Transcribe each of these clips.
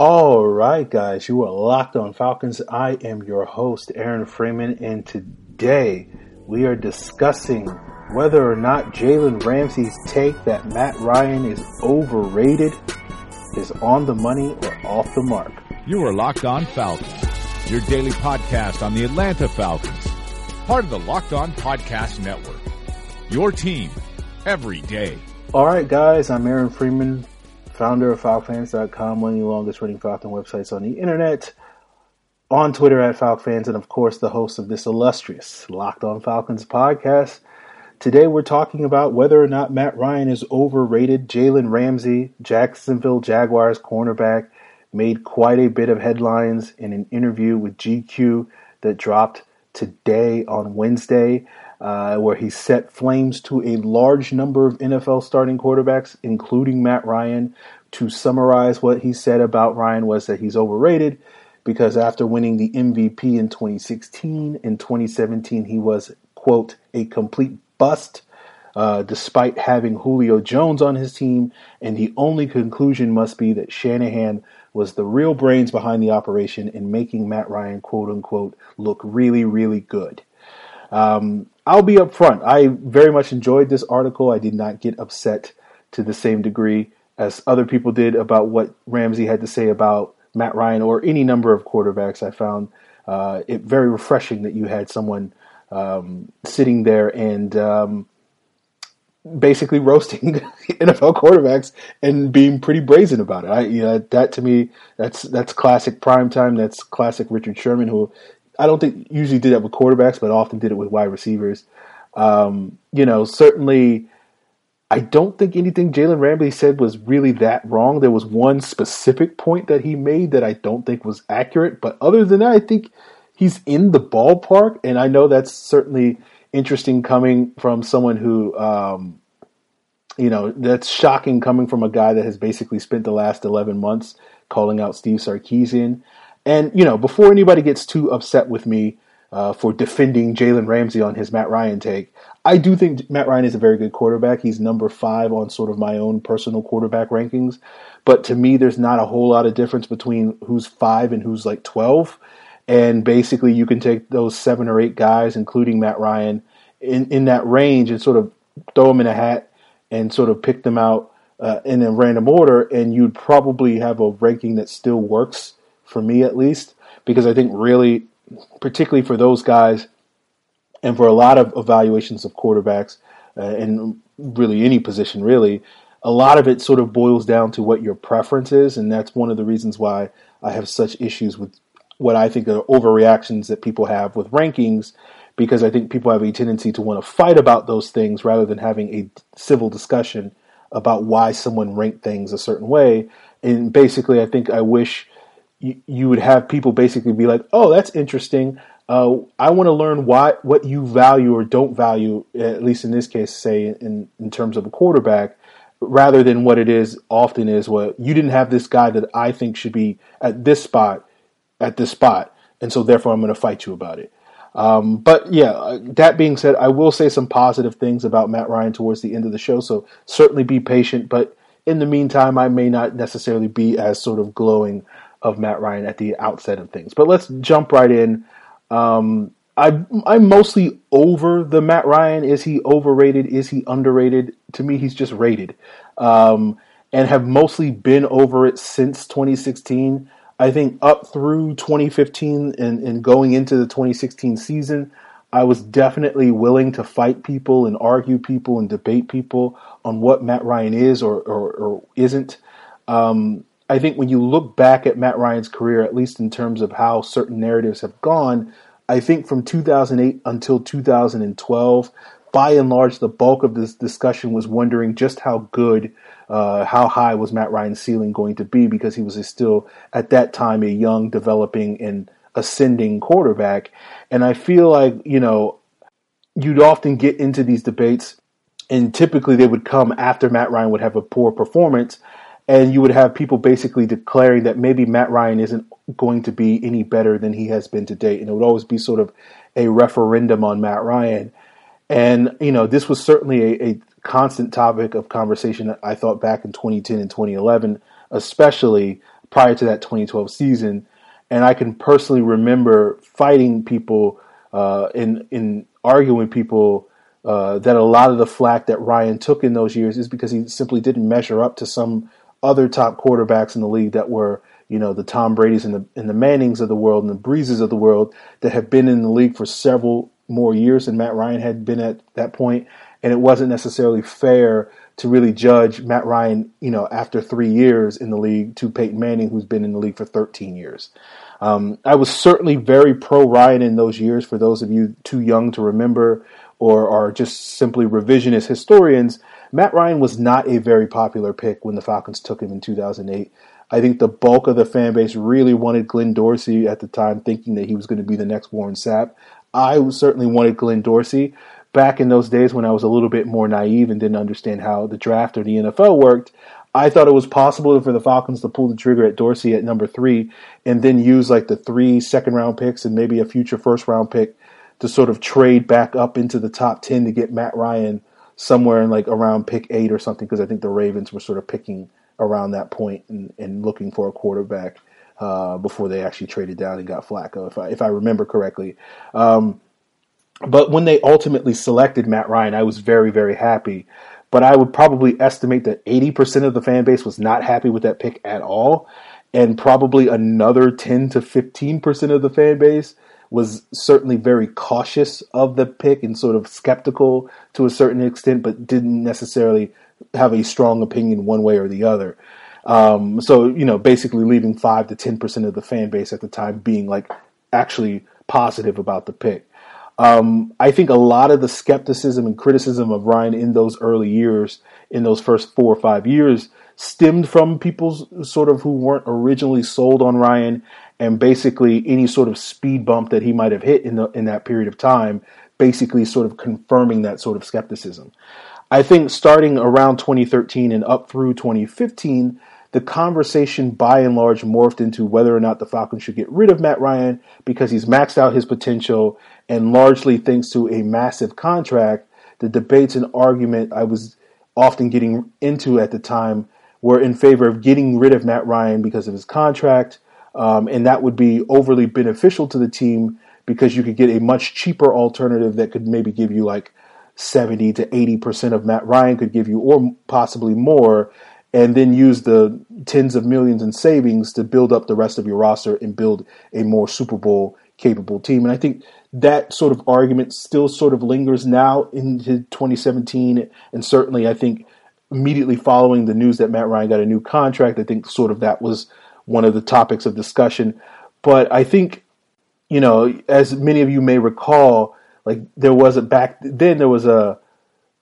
All right, guys, you are locked on Falcons. I am your host, Aaron Freeman, and today we are discussing whether or not Jalen Ramsey's take that Matt Ryan is overrated is on the money or off the mark. You are locked on Falcons, your daily podcast on the Atlanta Falcons, part of the Locked On Podcast Network. Your team every day. All right, guys, I'm Aaron Freeman founder of FalcFans.com, one of the longest running Falcon websites on the internet, on Twitter at FalcFans, and of course the host of this illustrious Locked On Falcons podcast. Today we're talking about whether or not Matt Ryan is overrated. Jalen Ramsey, Jacksonville Jaguars cornerback, made quite a bit of headlines in an interview with GQ that dropped today on Wednesday uh, where he set flames to a large number of NFL starting quarterbacks, including Matt Ryan. To summarize what he said about Ryan was that he's overrated because after winning the MVP in 2016, in 2017 he was quote a complete bust. Uh, despite having Julio Jones on his team, and the only conclusion must be that Shanahan was the real brains behind the operation in making Matt Ryan, quote unquote, look really, really good. Um, I'll be upfront. I very much enjoyed this article. I did not get upset to the same degree as other people did about what Ramsey had to say about Matt Ryan or any number of quarterbacks. I found uh, it very refreshing that you had someone um, sitting there and um, basically roasting NFL quarterbacks and being pretty brazen about it. I, you know, that to me, that's that's classic prime time. That's classic Richard Sherman, who I don't think usually did that with quarterbacks, but often did it with wide receivers. Um, you know, certainly, I don't think anything Jalen Ramsey said was really that wrong. There was one specific point that he made that I don't think was accurate, but other than that, I think he's in the ballpark, and I know that's certainly interesting coming from someone who. Um, you know, that's shocking coming from a guy that has basically spent the last 11 months calling out Steve Sarkisian. And you know, before anybody gets too upset with me uh, for defending Jalen Ramsey on his Matt Ryan take, I do think Matt Ryan is a very good quarterback. He's number five on sort of my own personal quarterback rankings. But to me, there's not a whole lot of difference between who's five and who's like 12. And basically, you can take those seven or eight guys, including Matt Ryan, in, in that range and sort of throw them in a hat and sort of pick them out uh, in a random order. And you'd probably have a ranking that still works for me at least, because I think really, particularly for those guys, and for a lot of evaluations of quarterbacks, uh, and really any position, really, a lot of it sort of boils down to what your preference is, and that's one of the reasons why I have such issues with what I think are overreactions that people have with rankings, because I think people have a tendency to want to fight about those things rather than having a civil discussion about why someone ranked things a certain way. And basically, I think I wish you, you would have people basically be like, "Oh, that's interesting. Uh, I want to learn why what you value or don't value, at least in this case, say in in terms of a quarterback." rather than what it is often is what well, you didn't have this guy that I think should be at this spot, at this spot, and so therefore I'm going to fight you about it. Um, but yeah, uh, that being said, I will say some positive things about Matt Ryan towards the end of the show. So certainly be patient. But in the meantime, I may not necessarily be as sort of glowing of Matt Ryan at the outset of things. But let's jump right in. Um, I, I'm mostly over the Matt Ryan. Is he overrated? Is he underrated? To me, he's just rated, um, and have mostly been over it since 2016. I think up through 2015 and, and going into the 2016 season, I was definitely willing to fight people and argue people and debate people on what Matt Ryan is or, or, or isn't. Um, I think when you look back at Matt Ryan's career, at least in terms of how certain narratives have gone, I think from 2008 until 2012, by and large, the bulk of this discussion was wondering just how good, uh, how high was Matt Ryan's ceiling going to be because he was still, at that time, a young, developing, and ascending quarterback. And I feel like, you know, you'd often get into these debates, and typically they would come after Matt Ryan would have a poor performance and you would have people basically declaring that maybe Matt Ryan isn't going to be any better than he has been to date, and it would always be sort of a referendum on Matt Ryan. And you know, this was certainly a, a constant topic of conversation. I thought back in 2010 and 2011, especially. prior to that 2012 season. And I can personally remember fighting people uh, in in arguing people uh, that a lot of the flack that Ryan took in those years is because he simply didn't measure up to some other top quarterbacks in the league that were, you know, the Tom Brady's and the and the Mannings of the world and the Breeses of the world that have been in the league for several more years than Matt Ryan had been at that point, and it wasn't necessarily fair to really judge Matt Ryan, you know, after three years in the league to Peyton Manning, who's been in the league for 13 years. Um, I was certainly very pro Ryan in those years. For those of you too young to remember or are just simply revisionist historians, Matt Ryan was not a very popular pick when the Falcons took him in 2008. I think the bulk of the fan base really wanted Glenn Dorsey at the time, thinking that he was going to be the next Warren Sapp. I certainly wanted Glenn Dorsey. Back in those days when I was a little bit more naive and didn't understand how the draft or the NFL worked, I thought it was possible for the Falcons to pull the trigger at Dorsey at number three and then use like the three second round picks and maybe a future first round pick to sort of trade back up into the top 10 to get Matt Ryan somewhere in like around pick eight or something because I think the Ravens were sort of picking around that point and, and looking for a quarterback uh, before they actually traded down and got Flacco, if I if I remember correctly. Um, but when they ultimately selected Matt Ryan, I was very very happy. But I would probably estimate that 80% of the fan base was not happy with that pick at all, and probably another 10 to 15% of the fan base was certainly very cautious of the pick and sort of skeptical to a certain extent, but didn't necessarily have a strong opinion one way or the other. Um, so you know, basically leaving five to ten percent of the fan base at the time being like actually positive about the pick. Um, I think a lot of the skepticism and criticism of Ryan in those early years, in those first four or five years, stemmed from people sort of who weren't originally sold on Ryan and basically any sort of speed bump that he might have hit in the in that period of time, basically sort of confirming that sort of skepticism. I think starting around 2013 and up through 2015, the conversation by and large morphed into whether or not the Falcons should get rid of Matt Ryan because he's maxed out his potential and largely thanks to a massive contract. The debates and argument I was often getting into at the time were in favor of getting rid of Matt Ryan because of his contract um, and that would be overly beneficial to the team because you could get a much cheaper alternative that could maybe give you like 70 to 80% of Matt Ryan could give you, or possibly more, and then use the tens of millions in savings to build up the rest of your roster and build a more Super Bowl capable team. And I think that sort of argument still sort of lingers now into 2017. And certainly, I think immediately following the news that Matt Ryan got a new contract, I think sort of that was one of the topics of discussion. But I think, you know, as many of you may recall, like there was a back then there was a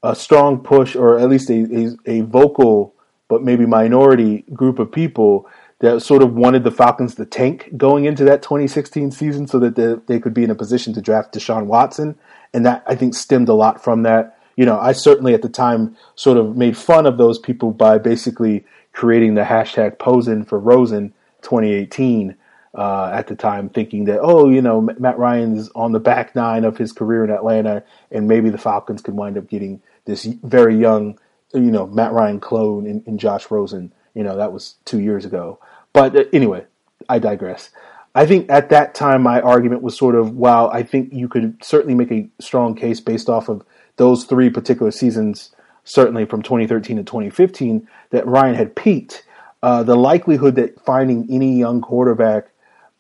a strong push, or at least a, a, a vocal but maybe minority group of people that sort of wanted the Falcons to tank going into that 2016 season so that they, they could be in a position to draft Deshaun Watson. And that I think stemmed a lot from that. You know, I certainly at the time sort of made fun of those people by basically creating the hashtag posing for Rosen 2018 uh, at the time, thinking that, oh, you know, Matt Ryan's on the back nine of his career in Atlanta, and maybe the Falcons could wind up getting this very young, you know, Matt Ryan clone in, in Josh Rosen. You know, that was two years ago. But uh, anyway, I digress. I think at that time my argument was sort of, wow, I think you could certainly make a strong case based off of those three particular seasons, certainly from 2013 to 2015, that Ryan had peaked uh, the likelihood that finding any young quarterback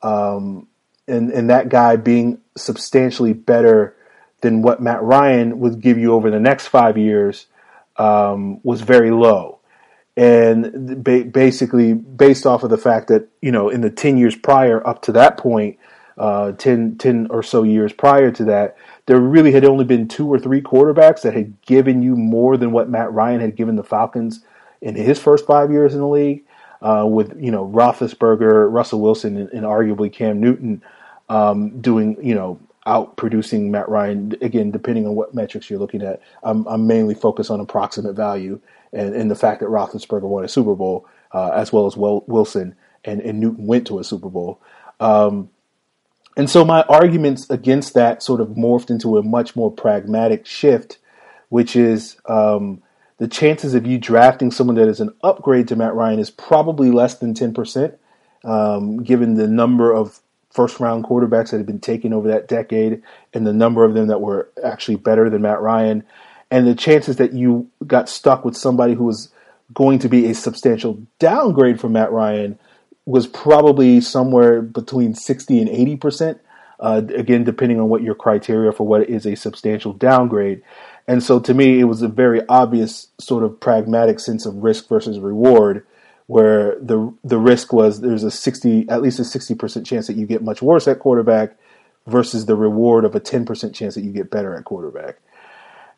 um, and, and that guy being substantially better than what Matt Ryan would give you over the next five years um, was very low. And ba- basically, based off of the fact that, you know, in the 10 years prior up to that point, uh, 10, 10 or so years prior to that, there really had only been two or three quarterbacks that had given you more than what Matt Ryan had given the Falcons in his first five years in the league, uh, with you know Roethlisberger, Russell Wilson, and, and arguably Cam Newton um, doing you know out producing Matt Ryan again, depending on what metrics you're looking at. I'm, I'm mainly focused on approximate value and, and, the fact that Roethlisberger won a Super Bowl uh, as well as Wilson and, and, Newton went to a Super Bowl. Um, and so my arguments against that sort of morphed into a much more pragmatic shift, which is um, the chances of you drafting someone that is an upgrade to Matt Ryan is probably less than 10%. um, given the number of first round quarterbacks that have been taken over that decade and the number of them that were actually better than Matt Ryan, and the chances that you got stuck with somebody who was going to be a substantial downgrade from Matt Ryan was probably somewhere between 60 and 80 percent. Uh, again, depending on what your criteria for what is a substantial downgrade. And so to me, it was a very obvious sort of pragmatic sense of risk versus reward, where the the risk was there's a 60 at least a 60% chance that you get much worse at quarterback versus the reward of a 10% chance that you get better at quarterback.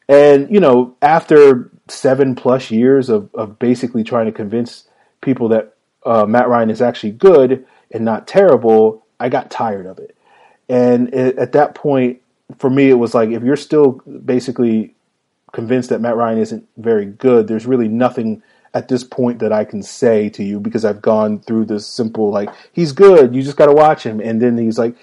And, you know, after seven plus years of, of basically trying to convince people that uh, Matt Ryan is actually good and not terrible, I got tired of it. And it, at that point, for me, it was like if you're still basically convinced that Matt Ryan isn't very good, there's really nothing at this point that I can say to you because I've gone through this simple like he's good, you just got to watch him, and then he's like,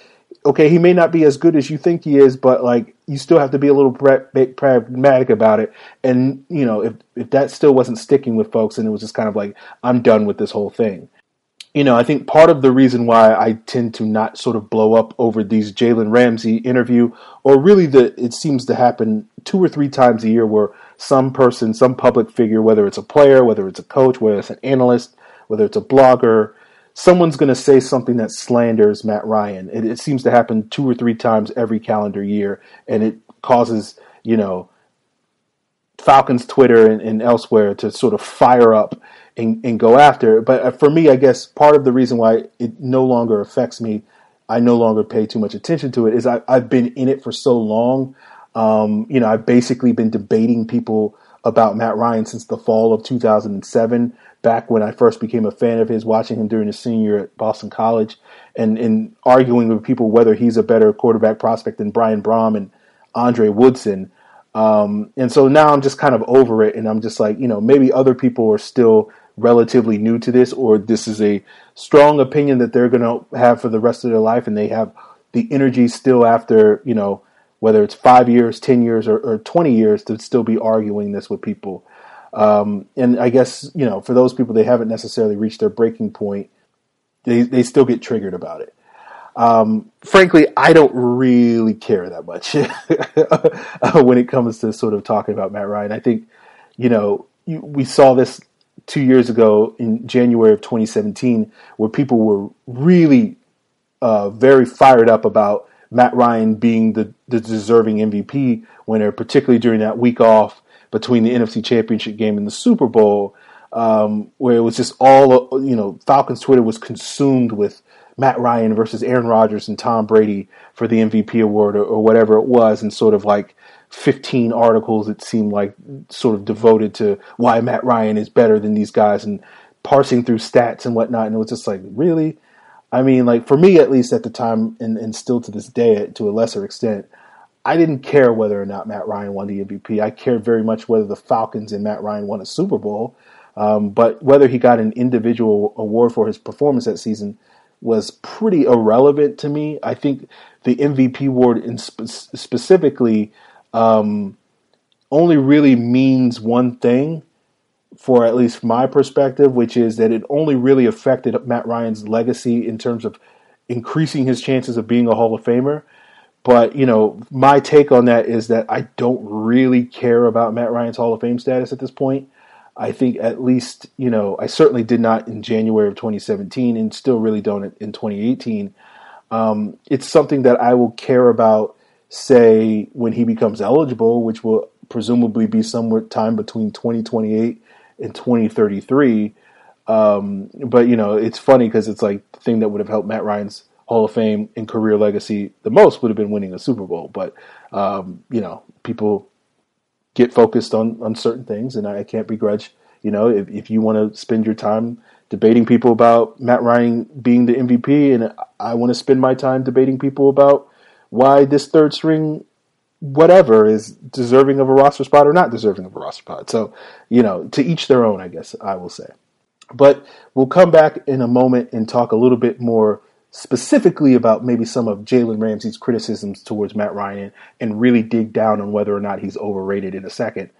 okay, he may not be as good as you think he is, but like you still have to be a little pragmatic about it. And you know, if if that still wasn't sticking with folks, and it was just kind of like I'm done with this whole thing you know, I think part of the reason why I tend to not sort of blow up over these Jalen Ramsey interview, or really that it seems to happen two or three times a year where some person, some public figure, whether it's a player, whether it's a coach, whether it's an analyst, whether it's a blogger, someone's going to say something that slanders Matt Ryan. It, it seems to happen two or three times every calendar year, and it causes, you know, Falcons Twitter and, and elsewhere to sort of fire up and, and go after. But uh, for me, I guess part of the reason why it no longer affects me, I no longer pay too much attention to it, is I, have been in it for so long. Um, you know, I've basically been debating people about Matt Ryan since the fall of 2007, back when I first became a fan of his, watching him during his senior at Boston College, and, and arguing with people whether he's a better quarterback prospect than Brian Brohm and Andre Woodson. Um, and so now I'm just kind of over it, and I'm just like, you know, maybe other people are still relatively new to this, or this is a strong opinion that they're going to have for the rest of their life, and they have the energy still after you know whether it's five years, ten years, or, or twenty years to still be arguing this with people. Um, and I guess you know for those people they haven't necessarily reached their breaking point, they they still get triggered about it. Um, frankly, I don't really care that much when it comes to sort of talking about Matt Ryan. I think, you know, we saw this two years ago in January of 2017, where people were really uh, very fired up about Matt Ryan being the, the deserving MVP winner, particularly during that week off between the NFC Championship game and the Super Bowl, um, where it was just all, you know, Falcons Twitter was consumed with Matt Ryan versus Aaron Rodgers and Tom Brady for the MVP award or, or whatever it was, and sort of like 15 articles it seemed like sort of devoted to why Matt Ryan is better than these guys and parsing through stats and whatnot. And it was just like, really? I mean, like for me at least at the time, and, and still to this day to a lesser extent, I didn't care whether or not Matt Ryan won the MVP. I cared very much whether the Falcons and Matt Ryan won a Super Bowl. Um, but whether he got an individual award for his performance that season was pretty irrelevant to me. I think the MVP award in spe- specifically um, only really means one thing for at least my perspective, which is that it only really affected Matt Ryan's legacy in terms of increasing his chances of being a Hall of Famer. But, you know, my take on that is that I don't really care about Matt Ryan's Hall of Fame status at this point. I think at least, you know, I certainly did not in January of 2017 and still really don't in 2018. Um, it's something that I will care about say when he becomes eligible, which will presumably be somewhere time between 2028 and 2033. Um, but you know, it's funny because it's like the thing that would have helped Matt Ryan's Hall of Fame and career legacy the most would have been winning a Super Bowl. But um, you know, people get focused on on certain things, and I can't begrudge. You know, if, if you want to spend your time debating people about Matt Ryan being the MVP, and I want to spend my time debating people about why this third string whatever is deserving of a roster spot or not deserving of a roster spot. So, you know, to each their own, I guess I will say. But we'll come back in a moment and talk a little bit more specifically about maybe some of Jalen Ramsey's criticisms towards Matt Ryan and really dig down on whether or not he's overrated in a second.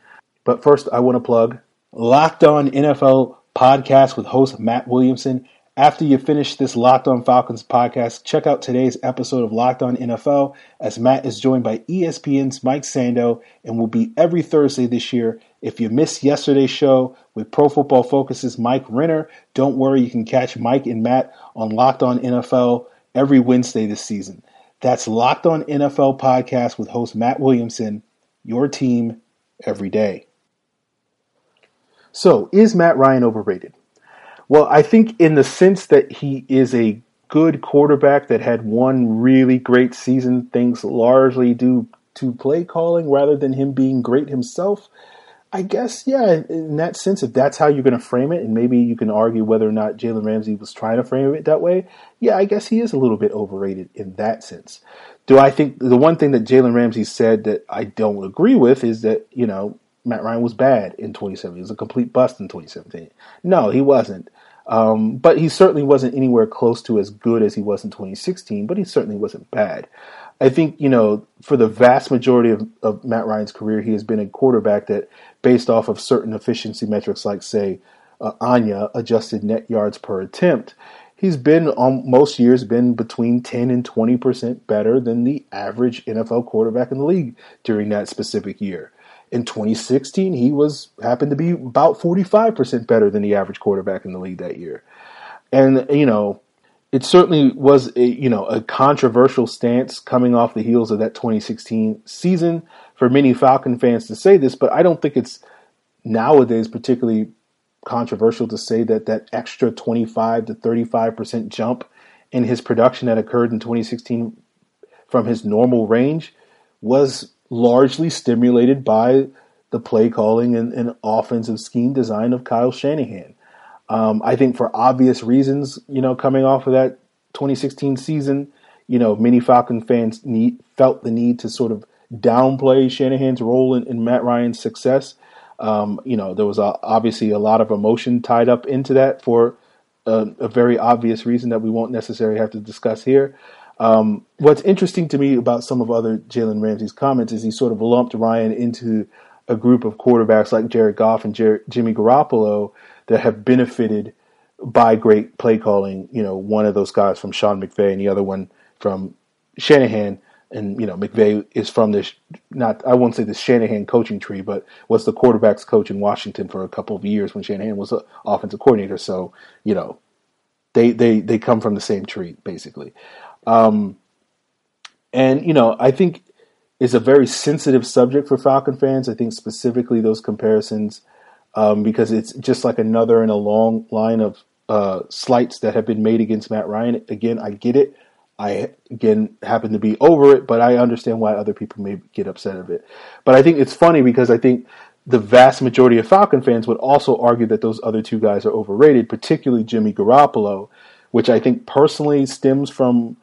But first, I want to plug Locked On NFL podcast with host Matt Williamson After you finish this Locked On Falcons podcast, check out today's episode of Locked On NFL as Matt is joined by ESPN's Mike Sando and will be every Thursday this year. If you missed yesterday's show with Pro Football Focus's Mike Renner, don't worry, you can catch Mike and Matt on Locked On NFL every Wednesday this season. That's Locked On NFL podcast with host Matt Williamson, your team every day. So, is Matt Ryan overrated? Well, I think in the sense that he is a good quarterback that had one really great season, things largely due to play calling rather than him being great himself. I guess, yeah, in that sense, if that's how you're going to frame it, and maybe you can argue whether or not Jalen Ramsey was trying to frame it that way, yeah, I guess he is a little bit overrated in that sense. Do I think the one thing that Jalen Ramsey said that I don't agree with is that, you know, Matt Ryan was bad in 2017. He was a complete bust in 2017. No, he wasn't. Um, but he certainly wasn't anywhere close to as good as he was in 2016, but he certainly wasn't bad. I think, you know, for the vast majority of, of Matt Ryan's career, he has been a quarterback that, based off of certain efficiency metrics like, say, uh, ANY/A, adjusted net yards per attempt, he's been on most years been between 10 and 20% better than the average NFL quarterback in the league during that specific year in 2016, he was happened to be about 45% better than the average quarterback in the league that year. And you know, it certainly was a you know a controversial stance coming off the heels of that 2016 season for many Falcon fans to say this, but I don't think it's nowadays particularly controversial to say that that extra 25 to 35% jump in his production that occurred in 2016 from his normal range was largely stimulated by the play calling and, and offensive scheme design of Kyle Shanahan. Um, I think for obvious reasons, you know, coming off of that 2016 season, you know, many Falcon fans need, felt the need to sort of downplay Shanahan's role in, in Matt Ryan's success. Um, you know, there was a, obviously a lot of emotion tied up into that for a, a, very obvious reason that we won't necessarily have to discuss here. Um, what's interesting to me about some of other Jalen Ramsey's comments is he sort of lumped Ryan into a group of quarterbacks like Jared Goff and Jer- Jimmy Garoppolo that have benefited by great play calling. You know, one of those guys from Sean McVay and the other one from Shanahan. And you know, McVay is from this not I won't say the Shanahan coaching tree, but was the quarterbacks coach in Washington for a couple of years when Shanahan was an offensive coordinator. So you know, they they they come from the same tree basically. Um, and you know, I think it's a very sensitive subject for Falcon fans. I think specifically those comparisons um, because it's just like another in a long line of uh, slights that have been made against Matt Ryan. Again, I get it. I again happen to be over it, but I understand why other people may get upset of it. But I think it's funny because I think the vast majority of Falcon fans would also argue that those other two guys are overrated, particularly Jimmy Garoppolo, which I think personally stems from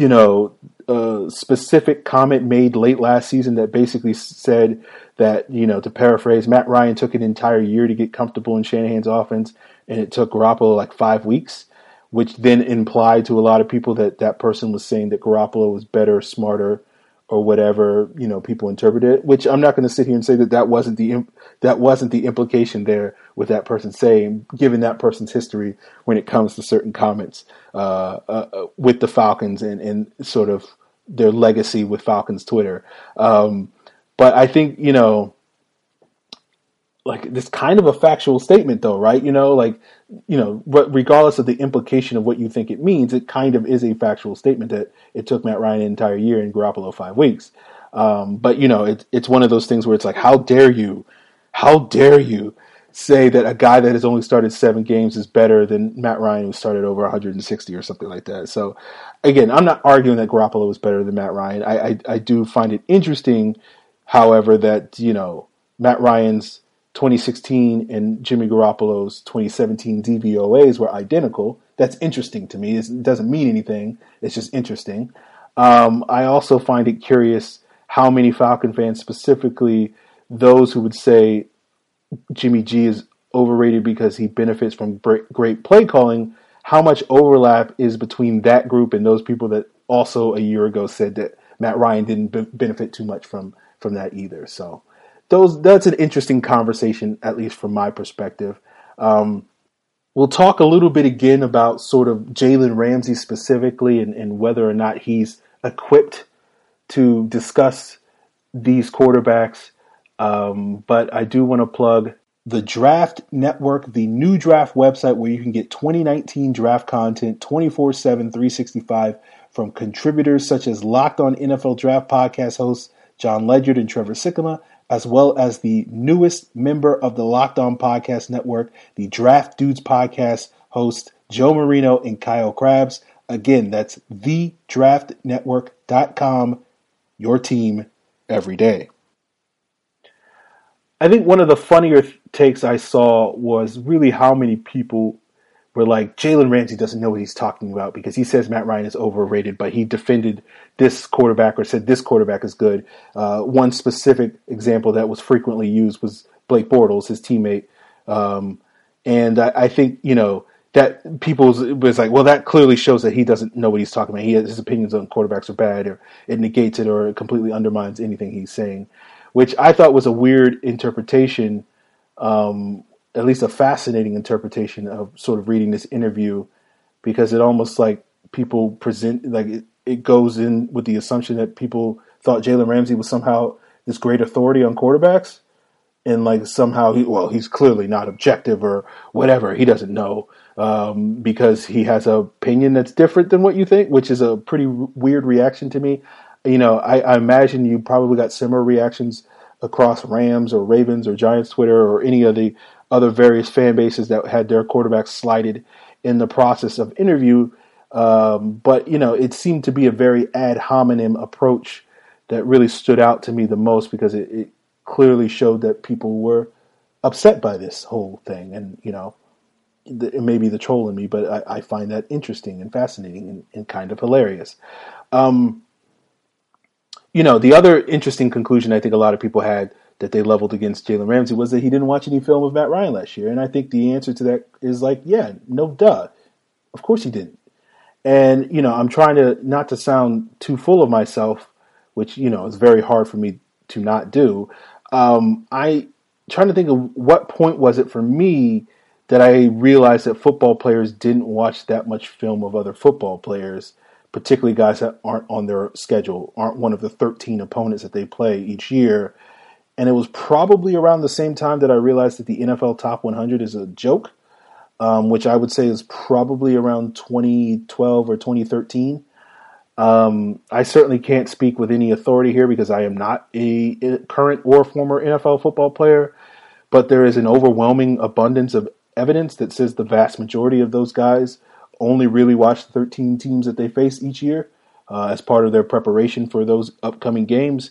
you know, a specific comment made late last season that basically said that, you know, to paraphrase, Matt Ryan took an entire year to get comfortable in Shanahan's offense, and it took Garoppolo like five weeks, which then implied to a lot of people that that person was saying that Garoppolo was better, smarter, or whatever you know people interpret it. Which I'm not going to sit here and say that that wasn't the that wasn't the implication there with that person saying, given that person's history when it comes to certain comments uh, uh, uh, with the Falcons and, and sort of their legacy with Falcons Twitter. Um, but I think you know like this kind of a factual statement though right? You know like you know but regardless of the implication of what you think it means it kind of is a factual statement that it took matt ryan an entire year and garoppolo five weeks. Um, but you know it, it's one of those things where it's like how dare you how dare you say that a guy that has only started seven games is better than matt ryan who started over 160 or something like that. So again i'm not arguing that garoppolo is better than matt ryan. I, I, I do find it interesting however that you know matt ryan's 2016 and Jimmy Garoppolo's 2017 DVOAs were identical. That's interesting to me. It doesn't mean anything. It's just interesting. Um, I also find it curious how many Falcon fans, specifically those who would say Jimmy G is overrated because he benefits from great play calling, how much overlap is between that group and those people that also a year ago said that Matt Ryan didn't benefit too much from from that either. So those that's an interesting conversation, at least from my perspective. Um, We'll talk a little bit again about sort of Jalen Ramsey specifically and, and whether or not he's equipped to discuss these quarterbacks. Um, but I do want to plug the Draft Network, the new draft website where you can get 2019 draft content 24 7, 365 from contributors such as Locked On NFL Draft podcast hosts Jon Ledyard and Trevor Sikkema, as well as the newest member of the Locked On Podcast Network, the Draft Dudes podcast host Joe Marino and Kyle Crabbs. Again, that's thedraftnetwork.com, your team every day. I think one of the funnier takes I saw was really how many people were like, Jalen Ramsey doesn't know what he's talking about because he says Matt Ryan is overrated, but he defended this quarterback or said this quarterback is good. Uh, one specific example that was frequently used was Blake Bortles, his teammate. Um, and I, I, think, you know, that people was like, well, that clearly shows that he doesn't know what he's talking about. He has, his opinions on quarterbacks are bad, or it negates it, or it completely undermines anything he's saying which I thought was a weird interpretation, um, at least a fascinating interpretation of sort of reading this interview, because it almost like people present like it, it goes in with the assumption that people thought Jalen Ramsey was somehow this great authority on quarterbacks, and like somehow he well he's clearly not objective or whatever. He doesn't know um, because he has an opinion that's different than what you think, which is a pretty weird reaction to me. You know, I, I, imagine you probably got similar reactions across Rams or Ravens or Giants Twitter or any of the other various fan bases that had their quarterbacks slighted in the process of interview. Um, but you know, it seemed to be a very ad hominem approach that really stood out to me the most because it, it clearly showed that people were upset by this whole thing, and you know, it may be the troll in me, but I, I find that interesting and fascinating and, and kind of hilarious. Um, you know, the other interesting conclusion I think a lot of people had that they leveled against Jalen Ramsey was that he didn't watch any film of Matt Ryan last year. And I think the answer to that is like, yeah, no duh. Of course he didn't. And, you know, I'm trying to not to sound too full of myself, which, you know, is very hard for me to not do. Um, I trying to think of what point was it for me that I realized that football players didn't watch that much film of other football players particularly guys that aren't on their schedule, aren't one of the 13 opponents that they play each year. And it was probably around the same time that I realized that the NFL Top 100 is a joke, um, which I would say is probably around 2012 or 2013. Um, I certainly can't speak with any authority here because I am not a, a current or former NFL football player, but there is an overwhelming abundance of evidence that says the vast majority of those guys only really watch the 13 teams that they face each year uh, as part of their preparation for those upcoming games.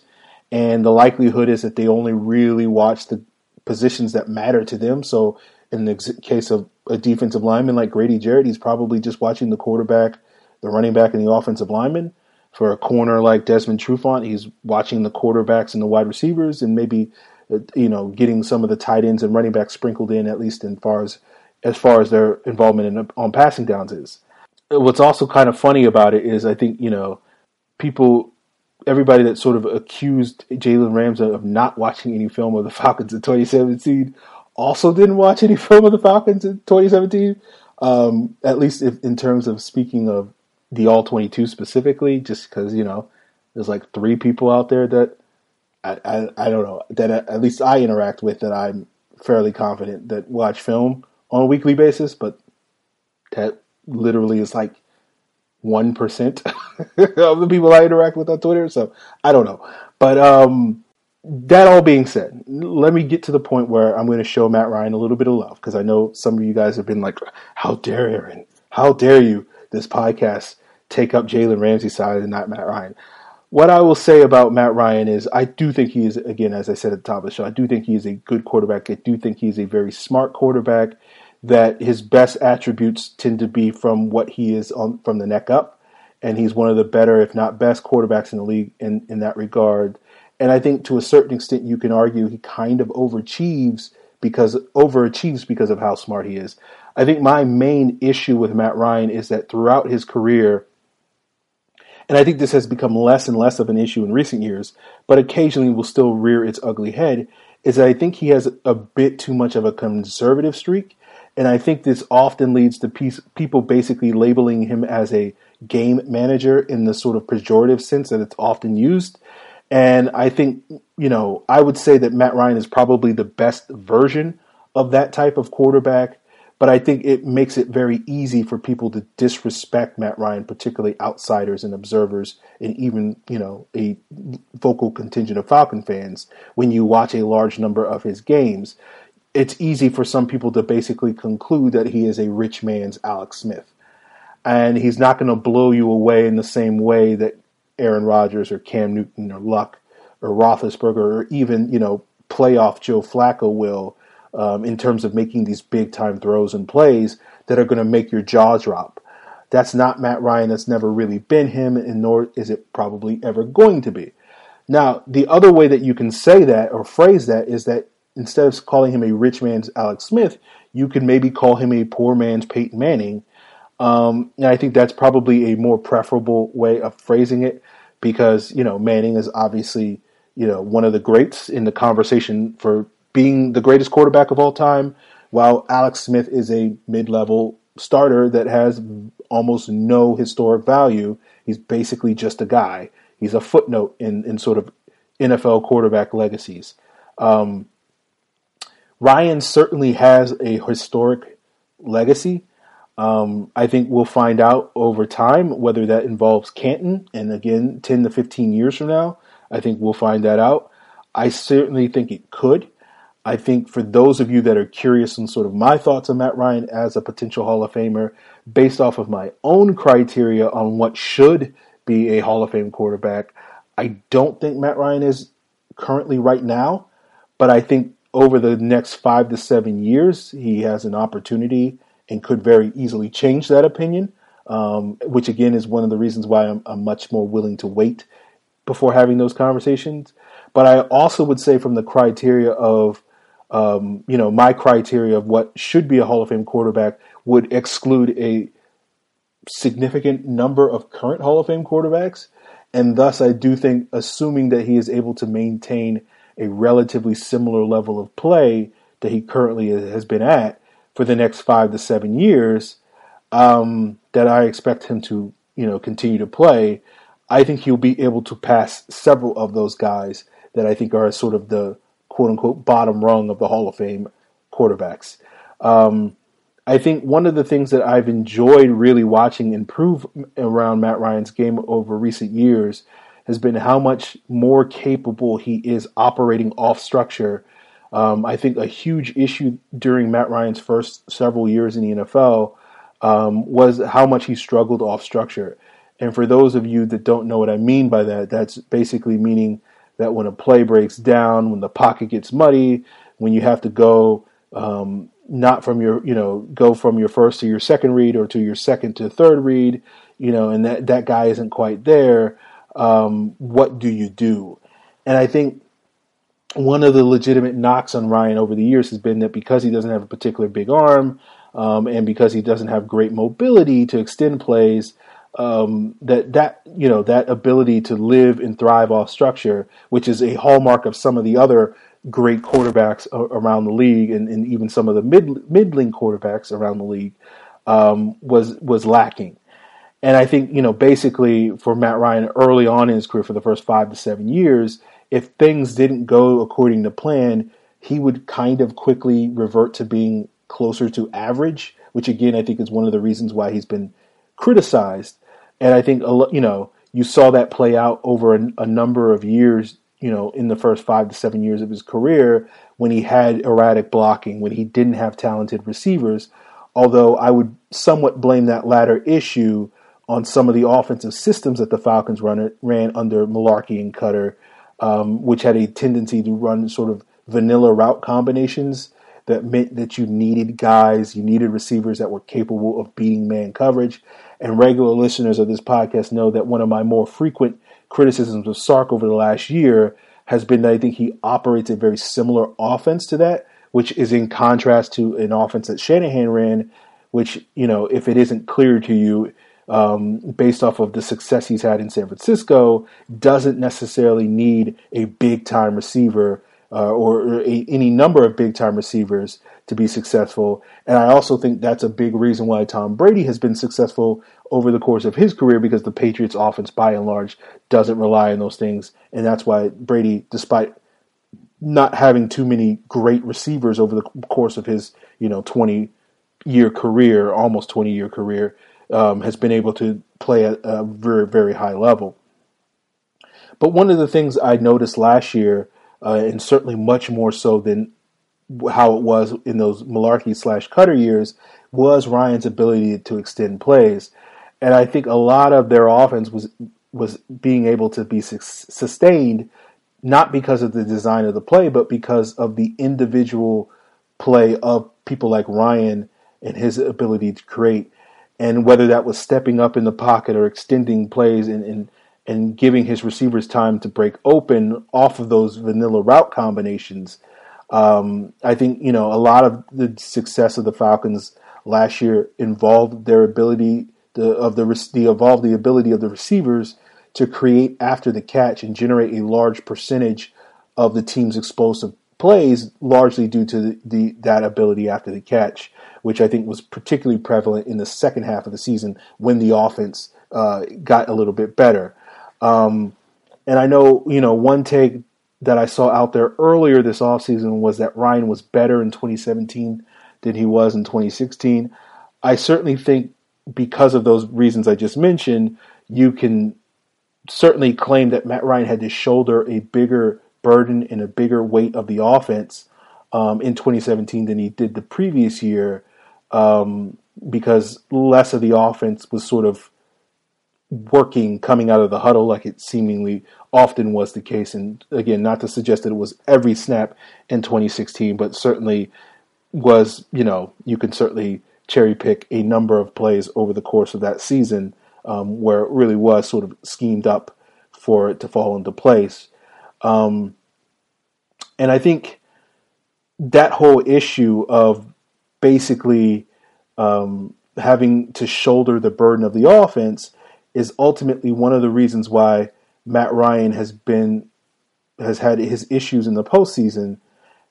And the likelihood is that they only really watch the positions that matter to them. So, in the case of a defensive lineman like Grady Jarrett, he's probably just watching the quarterback, the running back, and the offensive lineman. For a corner like Desmond Trufant, he's watching the quarterbacks and the wide receivers, and maybe uh, you know getting some of the tight ends and running backs sprinkled in at least in far as as far as their involvement in on passing downs is. What's also kind of funny about it is I think you know people, everybody that sort of accused Jalen Ramsey of not watching any film of the Falcons in 2017 also didn't watch any film of the Falcons in 2017. Um, at least if, in terms of speaking of the All 22 specifically, just because you know there's like three people out there that I, I, I don't know that at least I interact with that I'm fairly confident that watch film on a weekly basis, but that literally is like one percent of the people I interact with on Twitter. So I don't know, but um, that all being said, let me get to the point where I'm going to show Matt Ryan a little bit of love because I know some of you guys have been like, "How dare Aaron? How dare you?" This podcast take up Jalen Ramsey's side and not Matt Ryan. What I will say about Matt Ryan is I do think he is, again, as I said at the top of the show, I do think he is a good quarterback. I do think he's a very smart quarterback that his best attributes tend to be from what he is on from the neck up, and he's one of the better, if not best, quarterbacks in the league in in that regard. And I think to a certain extent, you can argue he kind of overachieves because overachieves because of how smart he is. I think my main issue with Matt Ryan is that throughout his career, and I think this has become less and less of an issue in recent years, but occasionally will still rear its ugly head, is that I think he has a bit too much of a conservative streak And I think this often leads to piece, people basically labeling him as a game manager in the sort of pejorative sense that it's often used. And I think, you know, I would say that Matt Ryan is probably the best version of that type of quarterback. But I think it makes it very easy for people to disrespect Matt Ryan, particularly outsiders and observers, and even you know a vocal contingent of Falcon fans. When you watch a large number of his games, it's easy for some people to basically conclude that he is a rich man's Alex Smith, and he's not going to blow you away in the same way that Aaron Rodgers or Cam Newton or Luck or Roethlisberger or even you know playoff Joe Flacco will um, in terms of making these big time throws and plays that are going to make your jaw drop. That's not Matt Ryan. That's never really been him, and nor is it probably ever going to be. Now, the other way that you can say that or phrase that is that instead of calling him a rich man's Alex Smith, you could maybe call him a poor man's Peyton Manning. Um, and I think that's probably a more preferable way of phrasing it because, you know, Manning is obviously, you know, one of the greats in the conversation for being the greatest quarterback of all time, while Alex Smith is a mid level starter that has almost no historic value. He's basically just a guy. He's a footnote in, in sort of NFL quarterback legacies. Um, Ryan certainly has a historic legacy. Um, I think we'll find out over time whether that involves Canton. And again, 10 to 15 years from now, I think we'll find that out. I certainly think it could. I think for those of you that are curious on sort of my thoughts on Matt Ryan as a potential Hall of Famer, based off of my own criteria on what should be a Hall of Fame quarterback, I don't think Matt Ryan is currently right now, but I think over the next five to seven years, he has an opportunity and could very easily change that opinion, um, which again is one of the reasons why I'm, I'm much more willing to wait before having those conversations. But I also would say, from the criteria of um, you know, my criteria of what should be a Hall of Fame quarterback would exclude a significant number of current Hall of Fame quarterbacks. And thus, I do think, assuming that he is able to maintain a relatively similar level of play that he currently has been at for the next five to seven years, um, that I expect him to, you know, continue to play. I think he'll be able to pass several of those guys that I think are sort of the quote unquote bottom rung of the Hall of Fame quarterbacks. Um, I think one of the things that I've enjoyed really watching improve around Matt Ryan's game over recent years has been how much more capable he is operating off structure. Um, I think a huge issue during Matt Ryan's first several years in the NFL um, was how much he struggled off structure. And for those of you that don't know what I mean by that, that's basically meaning that when a play breaks down, when the pocket gets muddy, when you have to go um, not from your, you know, go from your first to your second read or to your second to third read, you know, and that, that guy isn't quite there, um, what do you do? And I think one of the legitimate knocks on Ryan over the years has been that because he doesn't have a particular big arm um, and because he doesn't have great mobility to extend plays, um, that that you know that ability to live and thrive off structure, which is a hallmark of some of the other great quarterbacks around the league, and, and even some of the mid middling quarterbacks around the league, um, was was lacking. And I think you know basically for Matt Ryan early on in his career, for the first five to seven years, if things didn't go according to plan, he would kind of quickly revert to being closer to average, which again I think is one of the reasons why he's been criticized. And I think you know you saw that play out over a, a, number of years. You know, in the first five to seven years of his career, when he had erratic blocking, when he didn't have talented receivers. Although I would somewhat blame that latter issue on some of the offensive systems that the Falcons run, ran under Mularkey and Koetter, um, which had a tendency to run sort of vanilla route combinations that meant that you needed guys, you needed receivers that were capable of beating man coverage. And regular listeners of this podcast know that one of my more frequent criticisms of Sark over the last year has been that I think he operates a very similar offense to that, which is in contrast to an offense that Shanahan ran, which, you know, if it isn't clear to you, um, based off of the success he's had in San Francisco, doesn't necessarily need a big time receiver uh, or, or a, any number of big time receivers to be successful. And I also think that's a big reason why Tom Brady has been successful over the course of his career because the Patriots offense by and large doesn't rely on those things. And that's why Brady, despite not having too many great receivers over the course of his, you know, 20 year career, almost 20 year career, um, has been able to play at a very, very high level. But one of the things I noticed last year, uh, and certainly much more so than how it was in those Mularkey slash Koetter years, was Ryan's ability to extend plays. And I think a lot of their offense was was being able to be sustained not because of the design of the play, but because of the individual play of people like Ryan and his ability to create. And whether that was stepping up in the pocket or extending plays and, and, and giving his receivers time to break open off of those vanilla route combinations. Um, I think, you know, a lot of the success of the Falcons last year involved their ability the, of the, the evolved the ability of the receivers to create after the catch and generate a large percentage of the team's explosive plays, largely due to the, the, that ability after the catch, which I think was particularly prevalent in the second half of the season when the offense uh, got a little bit better. Um, and I know, you know, one take that I saw out there earlier this offseason was that Ryan was better in 2017 than he was in 2016. I certainly think because of those reasons I just mentioned, you can certainly claim that Matt Ryan had to shoulder a bigger burden and a bigger weight of the offense um, in 2017 than he did the previous year um, because less of the offense was sort of working coming out of the huddle like it seemingly often was the case. And again, not to suggest that it was every snap in 2016, but certainly was, you know, you can certainly cherry pick a number of plays over the course of that season um, where it really was sort of schemed up for it to fall into place. Um, and I think that whole issue of basically um, having to shoulder the burden of the offense is ultimately one of the reasons why Matt Ryan has been has had his issues in the postseason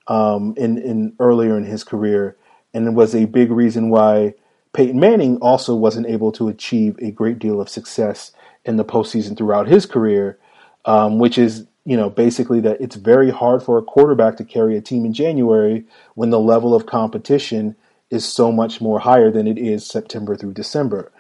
um, in in earlier in his career, and it was a big reason why Peyton Manning also wasn't able to achieve a great deal of success in the postseason throughout his career, um, which is you know basically that it's very hard for a quarterback to carry a team in January when the level of competition is so much more higher than it is September through December.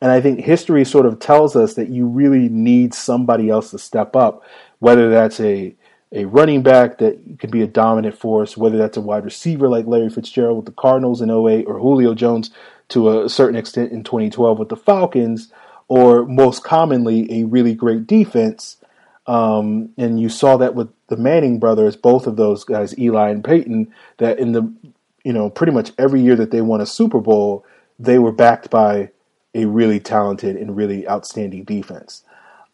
And I think history sort of tells us that you really need somebody else to step up, whether that's a a running back that could be a dominant force, whether that's a wide receiver like Larry Fitzgerald with the Cardinals in 08 or Julio Jones to a certain extent in 2012 with the Falcons, or most commonly a really great defense. Um, and you saw that with the Manning brothers, both of those guys, Eli and Peyton, that in the you know pretty much every year that they won a Super Bowl, they were backed by a really talented and really outstanding defense.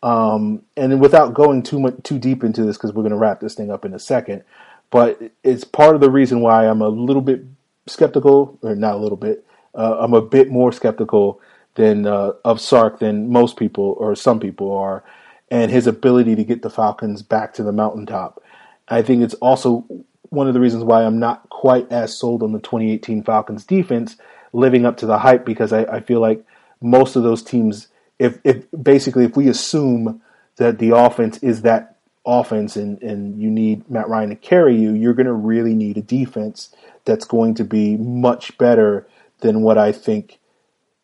Um, and without going too much too deep into this, because we're going to wrap this thing up in a second, but it's part of the reason why I'm a little bit skeptical, or not a little bit. Uh, I'm a bit more skeptical than uh, of Sark than most people or some people are, and his ability to get the Falcons back to the mountaintop. I think it's also one of the reasons why I'm not quite as sold on the 2018 Falcons defense living up to the hype because I, I feel like most of those teams if if basically if we assume that the offense is that offense and and you need Matt Ryan to carry you, you're going to really need a defense that's going to be much better than what I think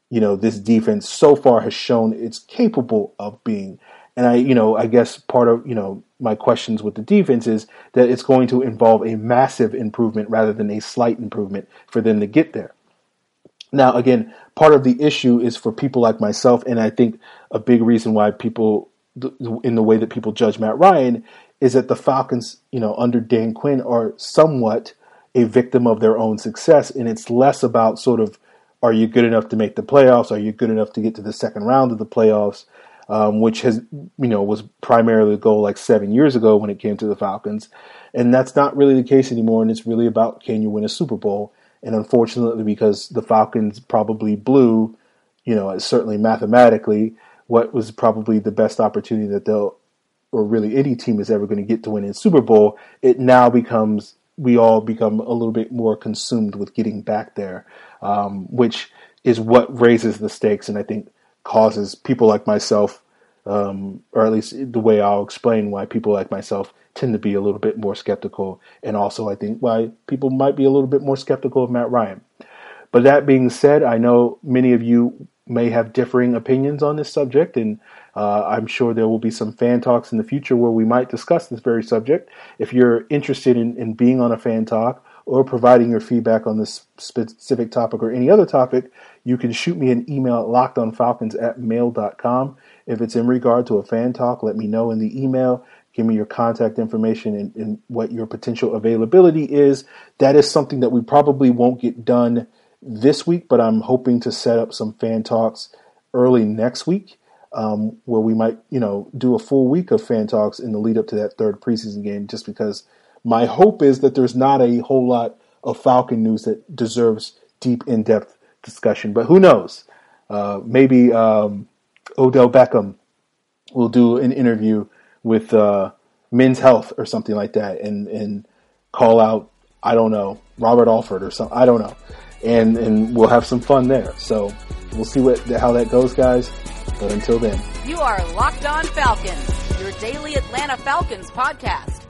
you know this defense so far has shown it's capable of being. And I, you know, I guess part of you know my questions with the defense is that it's going to involve a massive improvement rather than a slight improvement for them to get there. Now, again, part of the issue is for people like myself, and I think a big reason why people, in the way that people judge Matt Ryan, is that the Falcons, you know, under Dan Quinn, are somewhat a victim of their own success, and it's less about sort of, are you good enough to make the playoffs? Are you good enough to get to the second round of the playoffs? Um, which has, you know, was primarily the goal like seven years ago when it came to the Falcons, and that's not really the case anymore. And it's really about can you win a Super Bowl? And unfortunately, because the Falcons probably blew, you know, certainly mathematically, what was probably the best opportunity that they'll or really any team is ever going to get to win in Super Bowl, it now becomes we all become a little bit more consumed with getting back there, um, which is what raises the stakes and I think causes people like myself, um, or at least the way I'll explain why people like myself tend to be a little bit more skeptical, and also I think why people might be a little bit more skeptical of Matt Ryan. But that being said, I know many of you may have differing opinions on this subject, and uh, I'm sure there will be some fan talks in the future where we might discuss this very subject. If you're interested in, in being on a fan talk or providing your feedback on this specific topic or any other topic, you can shoot me an email at lockedonfalcons at mail.com. If it's in regard to a fan talk, let me know in the email. Give me your contact information and, and what your potential availability is. That is something that we probably won't get done this week, but I'm hoping to set up some fan talks early next week. Um, where we might, you know, do a full week of fan talks in the lead up to that third preseason game, just because my hope is that there's not a whole lot of Falcon news that deserves deep, in depth discussion. But who knows? Uh, maybe um, Odell Beckham will do an interview with uh, Men's Health or something like that, and and call out I don't know Robert Alford or something. I don't know and and we'll have some fun there. So we'll see what how that goes, guys. But until then, you are Locked On Falcons, your daily Atlanta Falcons podcast,